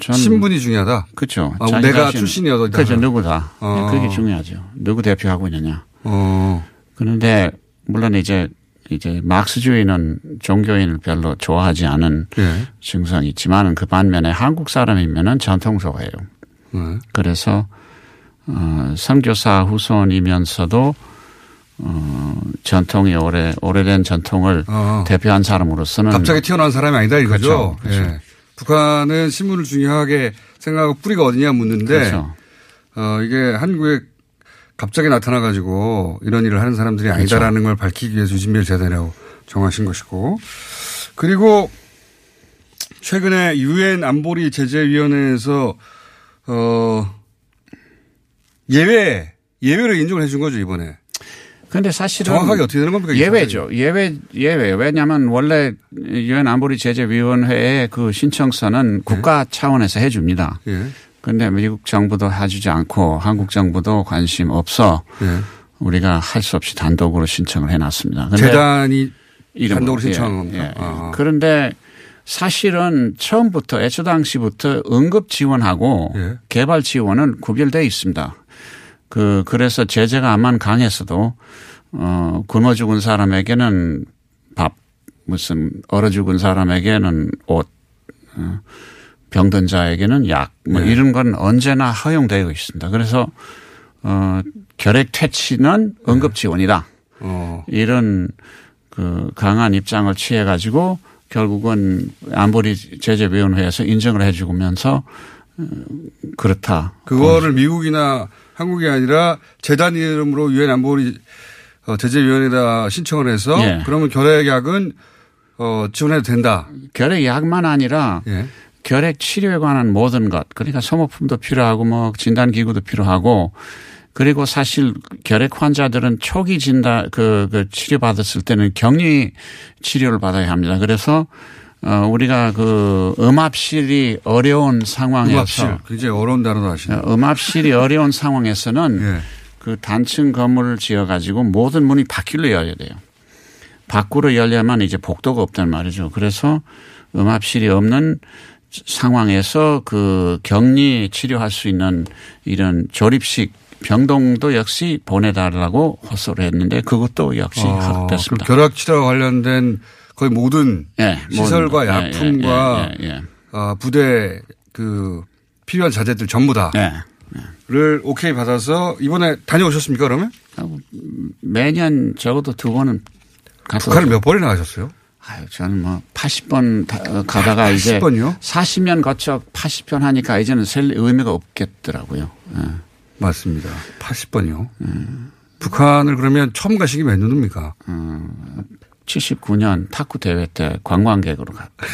Speaker 11: 전
Speaker 6: 신분이 중요하다.
Speaker 11: 그렇죠.
Speaker 6: 아, 내가 출신이어도
Speaker 11: 그렇죠. 누구다. 어. 예, 그게 중요하죠. 누구 대표하고 있느냐. 어. 그런데 물론 이제 이제 막스주의는 종교인을 별로 좋아하지 않은 예. 증상이 있지만은 그 반면에 한국 사람이면은 전통소예요. 예. 그래서 어, 선교사 후손이면서도 어, 전통이 오래, 오래된 전통을 어. 대표한 사람으로서는.
Speaker 6: 갑자기 태어난 사람이 아니다 이거죠. 그렇죠. 그렇죠. 예. 북한은 신문을 중요하게 생각하고 뿌리가 어디냐 묻는데. 그렇죠. 어, 이게 한국에 갑자기 나타나 가지고 이런 일을 하는 사람들이 그렇죠. 아니다라는. 걸 밝히기 위해서 유진별 재단이라고 정하신 것이고. 그리고 최근에 유엔 안보리 제재위원회에서 어 예외 예외를 인정을 해준 거죠 이번에.
Speaker 11: 그런데 사실은
Speaker 6: 정확하게 어떻게 되는 겁니까?
Speaker 11: 예외죠. 예외 예외. 왜냐하면 원래 유엔 안보리 제재위원회의 그 신청서는 국가 예. 차원에서 해줍니다. 그런데 예. 미국 정부도 해주지 않고 한국 정부도 관심 없어 예. 우리가 할 수 없이 단독으로 신청을 해놨습니다.
Speaker 6: 재단이 단독으로 신청한. 예.
Speaker 11: 아. 그런데 사실은 처음부터 애초 당시부터 응급 지원하고 예. 개발 지원은 구별되어 있습니다. 그 그래서 제재가 암만 강했어도 어 굶어 죽은 사람에게는 밥 무슨 얼어 죽은 사람에게는 옷 어, 병든 자에게는 약뭐 네. 이런 건 언제나 허용되어 있습니다. 그래서 어 결핵 퇴치는 네. 응급 지원이다. 어. 이런 그 강한 입장을 취해 가지고 결국은 안보리 제재위원회에서 인정을 해 주면서 어, 그렇다.
Speaker 6: 그거를 미국이나 한국이 아니라 재단 이름으로 유엔 안보리 어, 제재위원회에다 신청을 해서 예. 그러면 결핵약은 어, 지원해도 된다.
Speaker 11: 결핵약만 아니라 예. 결핵 치료에 관한 모든 것 그러니까 소모품도 필요하고 뭐 진단 기구도 필요하고 그리고 사실 결핵 환자들은 초기 진단 그, 그 치료 받았을 때는 격리 치료를 받아야 합니다. 그래서 어, 우리가 그 음압실이 어려운 상황에서 음압실
Speaker 6: 굉장히 어려운 단어도 하시네요.
Speaker 11: 어, 음압실이 어려운 상황에서는 [LAUGHS] 예. 그 단층 건물을 지어 가지고 모든 문이 바퀴로 열려야 돼요. 밖으로 열려면 이제 복도가 없단 말이죠. 그래서 음압실이 없는 상황에서 그 격리 치료할 수 있는 이런 조립식 병동도 역시 보내달라고 호소를 했는데 그것도 역시 아, 합됐습니다.
Speaker 6: 결핵 치료 관련된 거의 모든 예, 시설과 예, 약품과 예, 예, 어, 부대 그 필요한 자재들 전부 다를 오케이 받아서 이번에 다녀오셨습니까 그러면?
Speaker 11: 매년 적어도 두 번은
Speaker 6: 가서 북한을 몇 번이나 가셨어요?
Speaker 11: 아유, 저는 뭐 80번 가다가 80번요? 이제 40년 거쳐 80편 하니까 이제는 셀 의미가 없겠더라고요. 예.
Speaker 6: 맞습니다. 80번이요. 음. 북한을 그러면 처음 가시기 몇 년입니까? 음,
Speaker 11: 79년 탁구 대회 때 관광객으로 갔습니다. [LAUGHS]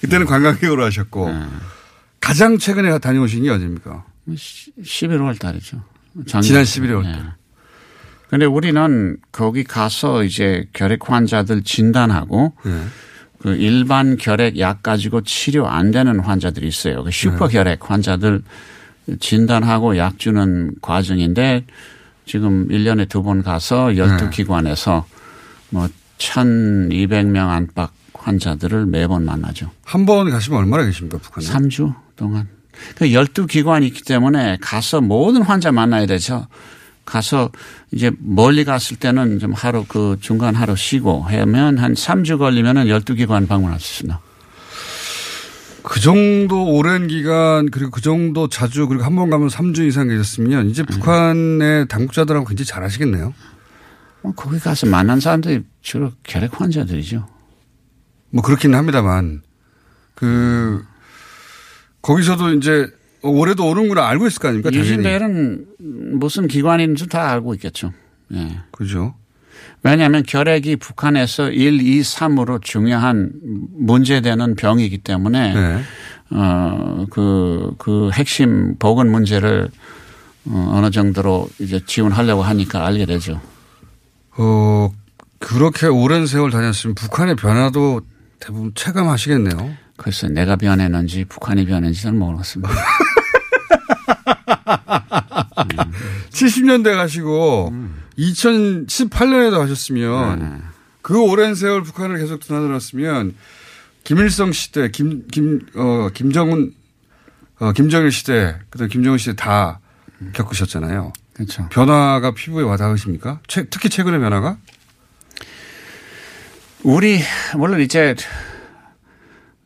Speaker 6: 그때는 네. 관광객으로 하셨고 네. 가장 최근에 다녀오신 게 언제입니까?
Speaker 11: 11월 달이죠.
Speaker 6: 작년. 지난 11월 달. 네.
Speaker 11: 근데 우리는 거기 가서 이제 결핵 환자들 진단하고 네. 그 일반 결핵 약 가지고 치료 안 되는 환자들이 있어요. 그 슈퍼 네. 결핵 환자들 진단하고 약 주는 과정인데 지금 1년에 두 번 가서 12기관에서 뭐 1200명 안팎 환자들을 매번 만나죠.
Speaker 6: 한 번 가시면 얼마나 계십니까, 북한에?
Speaker 11: 3주 동안. 그 12기관이 있기 때문에 가서 모든 환자 만나야 되죠. 가서 이제 멀리 갔을 때는 좀 하루 그 중간 하루 쉬고 하면 한 3주 걸리면은 12기관 방문할 수 있습니다.
Speaker 6: 그 정도 오랜 기간 그리고 그 정도 자주 그리고 한 번 가면 3주 이상 계셨으면 이제 네. 북한의 당국자들하고 굉장히 잘 하시겠네요.
Speaker 11: 뭐 거기 가서 만난 사람들이 주로 결핵 환자들이죠.
Speaker 6: 뭐 그렇기는 합니다만 그 거기서도 이제 올해도 오는구나 알고 있을 거 아닙니까?
Speaker 11: 유진벨은 무슨 기관인지 다 알고 있겠죠. 예.
Speaker 6: 그죠.
Speaker 11: 왜냐하면 결핵이 북한에서 1, 2, 3으로 중요한 문제되는 병이기 때문에 네. 어, 그, 그 핵심 보건 문제를 어, 어느 정도로 이제 지원하려고 하니까 알게 되죠.
Speaker 6: 어, 그렇게 오랜 세월 다녔으면 북한의 변화도 대부분 체감하시겠네요.
Speaker 11: 글쎄 내가 변했는지 북한이 변했는지는 모르겠습니다. [LAUGHS]
Speaker 6: 음. 70년대 가시고 음. 2018년에도 가셨으면 네. 그 오랜 세월 북한을 계속 드나들었으면 김일성 시대, 김, 김, 어, 김정은, 어, 김정일 시대, 그다음 김정은 시대 다 겪으셨잖아요.
Speaker 11: 그렇죠.
Speaker 6: 변화가 피부에 와닿으십니까? 특히 최근의 변화가?
Speaker 11: 우리, 물론 이제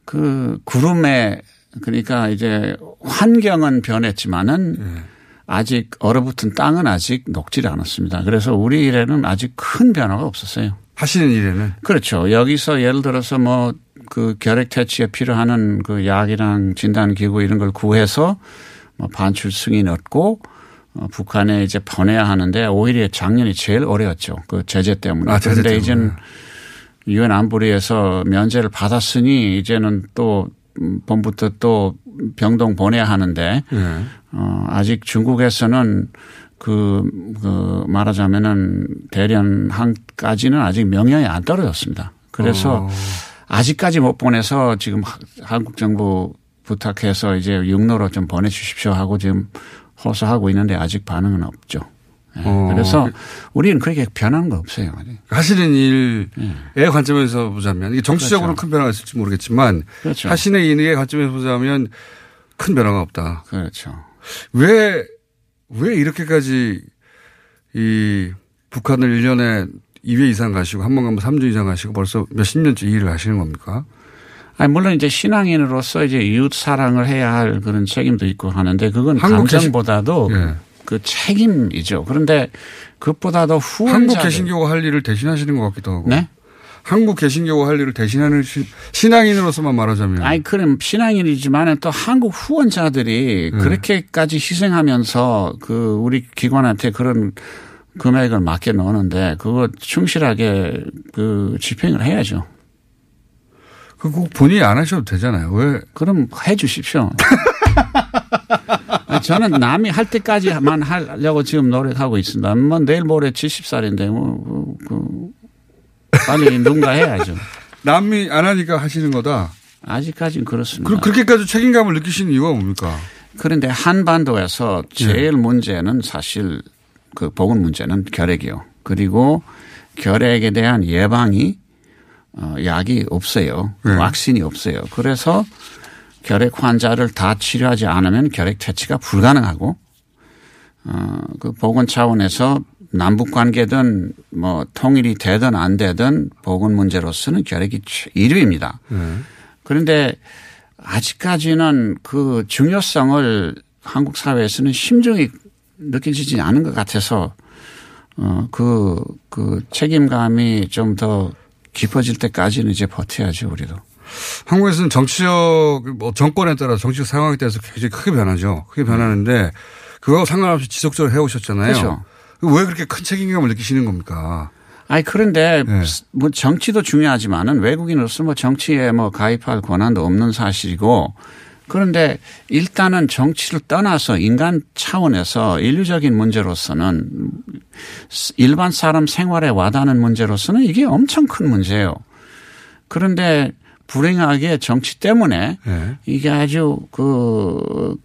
Speaker 11: 그 구름에 그러니까 이제 환경은 변했지만은 네. 아직 얼어붙은 땅은 아직 녹질 않았습니다. 그래서 우리 일에는 아직 큰 변화가 없었어요.
Speaker 6: 하시는 일에는?
Speaker 11: 그렇죠. 여기서 예를 들어서 뭐 그 결핵 퇴치에 필요하는 그 약이랑 진단기구 이런 걸 구해서 뭐 반출 승인 얻고 어 북한에 이제 보내야 하는데 오히려 작년이 제일 어려웠죠. 그 제재 때문에.
Speaker 6: 아, 제재
Speaker 11: 그런데 이제는 유엔 안보리에서 면제를 받았으니 이제는 또 봄부터 또 병동 보내야 하는데 네. 어, 아직 중국에서는 그, 그 말하자면은 대련항까지는 아직 명령이 안 떨어졌습니다. 그래서 어. 아직까지 못 보내서 지금 한국 정부 부탁해서 이제 육로로 좀 보내주십시오 하고 지금 호소하고 있는데 아직 반응은 없죠. 네. 어. 그래서 우리는 그렇게 변한 거 없어요.
Speaker 6: 하시는 일의 네. 관점에서 보자면 이게 정치적으로 그렇죠. 큰 변화가 있을지 모르겠지만 그렇죠. 하시는 일의 관점에서 보자면 큰 변화가 없다.
Speaker 11: 그렇죠.
Speaker 6: 왜, 왜 이렇게까지 이 북한을 1년에 2회 이상 가시고 한 번 가면 3주 이상 가시고 벌써 몇십 년째 일을 하시는 겁니까?
Speaker 11: 아니, 물론 이제 신앙인으로서 이제 이웃 사랑을 해야 할 그런 책임도 있고 하는데 그건 감정보다도 예. 그 책임이죠. 그런데 그것보다도 후원자
Speaker 6: 한국 개신교가 할 일을 대신하시는 것 같기도 하고.
Speaker 11: 네?
Speaker 6: 한국 개신교가 할 일을 대신하는 신앙인으로서만 말하자면.
Speaker 11: 아니, 그럼 신앙인이지만 또 한국 후원자들이 네. 그렇게까지 희생하면서 그 우리 기관한테 그런 금액을 맡겨 놓는데 그거 충실하게 그 집행을 해야죠.
Speaker 6: 그꼭 본인이 안 하셔도 되잖아요. 왜?
Speaker 11: 그럼 해 주십시오. [LAUGHS] 저는 남이 할 때까지만 하려고 지금 노력하고 있습니다. 뭐 내일 모레 70살인데 뭐, 그, 빨리 누군가 해야죠. [LAUGHS]
Speaker 6: 남이 안 하니까 하시는 거다.
Speaker 11: 아직까지는 그렇습니다.
Speaker 6: 그 그렇게까지 책임감을 느끼시는 이유가 뭡니까?
Speaker 11: 그런데 한반도에서 제일 네. 문제는 사실 그 보건 문제는 결핵이요. 그리고 결핵에 대한 예방이 어, 약이 없어요. 네. 왁신이 없어요. 그래서 결핵 환자를 다 치료하지 않으면 결핵 퇴치가 불가능하고 어, 그 보건 차원에서 남북 관계든 뭐 통일이 되든 안 되든 보건 문제로서는 결핵이 1위입니다. 네. 그런데 아직까지는 그 중요성을 한국 사회에서는 심정이 느껴지지 않은 것 같아서 어, 그, 그 책임감이 좀 더 깊어질 때까지는 이제 버텨야죠, 우리도.
Speaker 6: 한국에서는 정치적, 뭐 정권에 따라 정치적 상황에 따라서 굉장히 크게 변하죠. 크게 변하는데 그거 상관없이 지속적으로 해오셨잖아요.
Speaker 11: 그렇죠.
Speaker 6: 왜 그렇게 큰 책임감을 느끼시는 겁니까?
Speaker 11: 아니 그런데 네. 뭐 정치도 중요하지만은 외국인으로서 뭐 정치에 뭐 가입할 권한도 없는 사실이고 그런데 일단은 정치를 떠나서 인간 차원에서 인류적인 문제로서는 일반 사람 생활에 와닿는 문제로서는 이게 엄청 큰 문제예요. 그런데 불행하게 정치 때문에 네. 이게 아주 그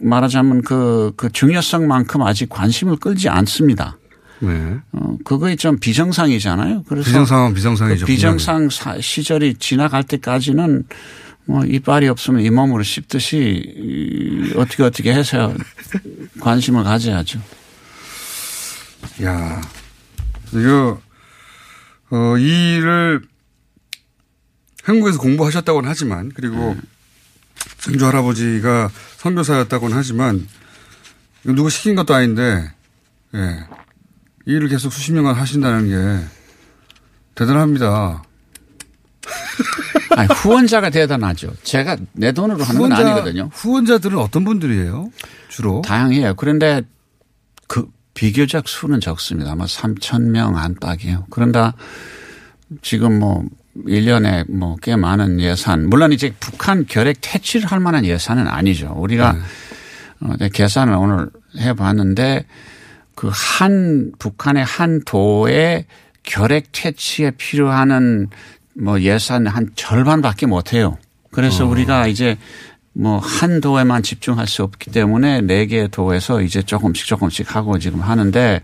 Speaker 11: 말하자면 그, 그 중요성만큼 아직 관심을 끌지 않습니다. 네. 어, 그거에 좀 비정상이잖아요.
Speaker 6: 그래서 비정상은 비정상이죠.
Speaker 11: 그 비정상 시절이 지나갈 때까지는 뭐 이빨이 없으면 이 몸으로 씹듯이 어떻게 어떻게 해서 관심을 가져야죠.
Speaker 6: 야, 이거 어, 이 일을 한국에서 공부하셨다고는 하지만 그리고 네. 증조 할아버지가 선교사였다고는 하지만 누구 시킨 것도 아닌데 예. 이 일을 계속 수십 년간 하신다는 게 대단합니다. [LAUGHS]
Speaker 11: 아니, 후원자가 대단하죠. 제가 내 돈으로 하는 후원자, 건 아니거든요.
Speaker 6: 후원자들은 어떤 분들이에요? 주로?
Speaker 11: 다양해요. 그런데 그 비교적 수는 적습니다. 아마 3천 명 안팎이에요. 그런다 지금 뭐 1년에 뭐 꽤 많은 예산. 물론 이제 북한 결핵 퇴치를 할 만한 예산은 아니죠. 우리가 네. 어, 계산을 오늘 해 봤는데 그 한 북한의 한 도의 결핵 퇴치에 필요하는 뭐 예산 한 절반밖에 못 해요. 그래서 어. 우리가 이제 뭐 한 도에만 집중할 수 없기 때문에 네 개 도에서 이제 조금씩 조금씩 하고 지금 하는데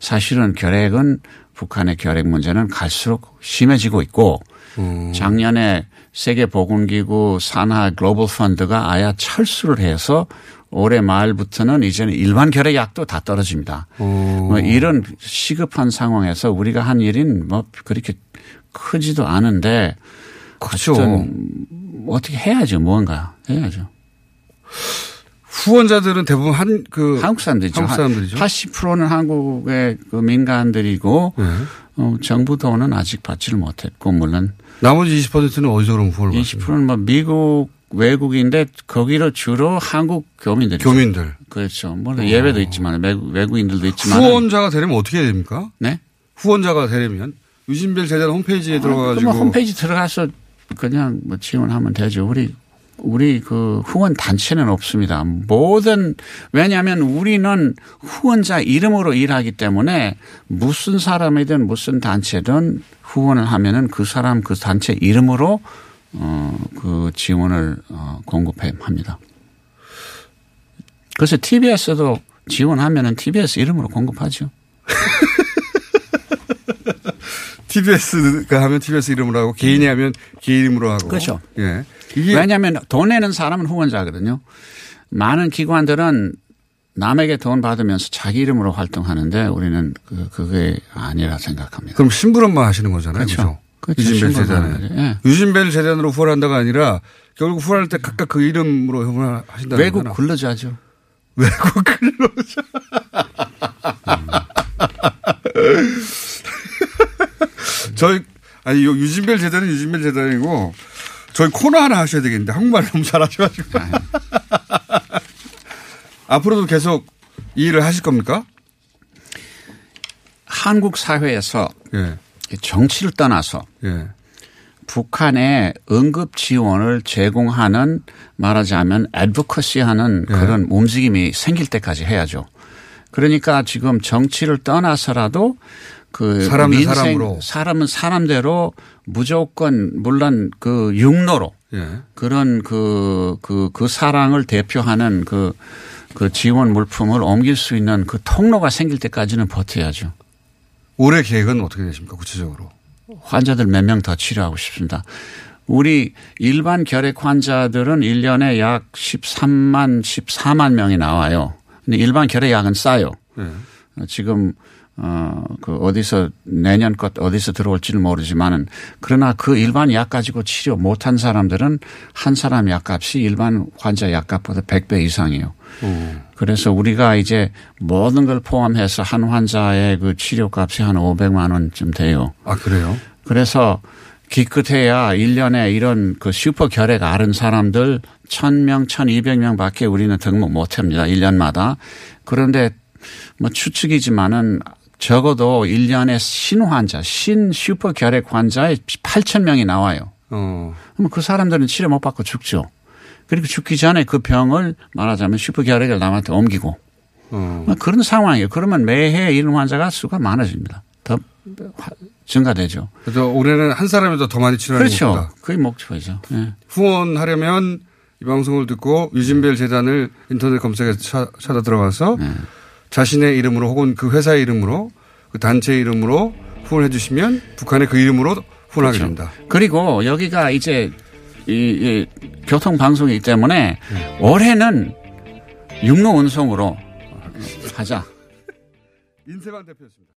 Speaker 11: 사실은 결핵은 북한의 결핵 문제는 갈수록 심해지고 있고 음. 작년에 세계보건기구 산하 글로벌 펀드가 아야 철수를 해서 올해 말부터는 이제는 일반 결핵 약도 다 떨어집니다. 뭐 이런 시급한 상황에서 우리가 한 일인 뭐 그렇게 크지도 않은데 그렇죠. 어떻게 해야죠. 뭔가 해야죠.
Speaker 6: 후원자들은 대부분 한 그
Speaker 11: 한국 사람들이죠. 한국 사람들이죠. 80%는 한국의 그 민간들이고 네. 어, 정부 돈은 아직 받지를 못했고 물론
Speaker 6: 나머지 20%는 어디서 그럼 후원을
Speaker 11: 20%는 뭐 미국 외국인데 거기로 주로 한국 교민들.
Speaker 6: 교민들.
Speaker 11: 그렇죠. 물론 예외도 있지만 외국, 외국 인들도 있지만
Speaker 6: 후원자가 되려면 어떻게 해야 됩니까?
Speaker 11: 네?
Speaker 6: 후원자가 되려면 유진별 재단 홈페이지에 아, 들어가가지고
Speaker 11: 홈페이지 들어가서 그냥 뭐 지원하면 되죠. 우리 우리 그 후원 단체는 없습니다. 모든 왜냐하면 우리는 후원자 이름으로 일하기 때문에 무슨 사람이든 무슨 단체든 후원을 하면은 그 사람 그 단체 이름으로 어그 지원을 어 공급합니다. 그래서 TBS도 지원하면은 TBS 이름으로 공급하죠. [LAUGHS]
Speaker 6: TBS가 하면 TBS 이름으로 하고 개인이 하면 개인 이름으로 하고.
Speaker 11: 그렇죠. 예. 왜냐하면 돈 내는 사람은 후원자거든요. 많은 기관들은 남에게 돈 받으면서 자기 이름으로 활동하는데 우리는 그, 그게 아니라 생각합니다.
Speaker 6: 그럼 심부름만 하시는 거잖아요. 그렇죠. 그렇죠. 유진벨 재단에. 예. 유진벨 재단으로 후원한다가 아니라 결국 후원할 때 각각 그 이름으로 후원하신다는
Speaker 11: 외국. 근로자죠.
Speaker 6: 외국 근로자. 음. [LAUGHS] 저희 아니 유진벨 재단은 유진벨 재단이고 저희 코너 하나 하셔야 되겠는데 한국말 너무 잘하셔가지고 [LAUGHS] 앞으로도 계속 이 일을 하실 겁니까?
Speaker 11: 한국 사회에서 예. 정치를 떠나서 예. 북한에 응급 지원을 제공하는 말하자면 애드버커시하는 예. 그런 움직임이 생길 때까지 해야죠. 그러니까 지금 정치를 떠나서라도 그
Speaker 6: 사람은 민생, 사람으로
Speaker 11: 사람은 사람대로 무조건 물론 그 육로로 예. 그런 그 그, 그 사랑을 대표하는 그, 그 지원 물품을 옮길 수 있는 그 통로가 생길 때까지는 버텨야죠.
Speaker 6: 올해 계획은 어떻게 되십니까 구체적으로?
Speaker 11: 환자들 몇 명 더 치료하고 싶습니다. 우리 일반 결핵 환자들은 1년에 약 13만, 14만 명이 나와요. 근데 일반 결핵 약은 싸요. 네. 지금 어, 그 어디서 내년 것 어디서 들어올지는 모르지만은 그러나 그 일반 약 가지고 치료 못한 사람들은 한 사람 약값이 일반 환자 약값보다 100배 이상이에요. 음. 그래서 우리가 이제 모든 걸 포함해서 한 환자의 그 치료값이 한 500만 원쯤 돼요.
Speaker 6: 아, 그래요?
Speaker 11: 그래서 기껏해야 1년에 이런 그 슈퍼 결핵 앓은 사람들 1000명, 1200명 밖에 우리는 등록 못 합니다. 1년마다. 그런데 뭐 추측이지만은 적어도 1년에 신 환자, 신 슈퍼 결핵 환자에 8천 명이 나와요. 어. 그러면 그 사람들은 치료 못 받고 죽죠. 그리고 죽기 전에 그 병을 말하자면 슈퍼 결핵을 남한테 옮기고 어. 뭐 그런 상황이에요. 그러면 매해 이런 환자가 수가 많아집니다. 더 증가되죠.
Speaker 6: 그래서 올해는 한 사람이 더 많이 치료하는
Speaker 11: 그렇죠. 것보다. 그게 목표죠. 네.
Speaker 6: 후원하려면 이 방송을 듣고 유진벨 재단을 인터넷 검색해서 차, 찾아 들어가서 네. 자신의 이름으로 혹은 그 회사의 이름으로 그 단체 이름으로 후원해 주시면 북한의 그 이름으로 후원하게 그렇죠. 됩니다.
Speaker 11: 그리고 여기가 이제 이, 이 교통 방송이기 때문에 네. 올해는 육로 운송으로 하자.
Speaker 6: 인쇄반 대표였습니다.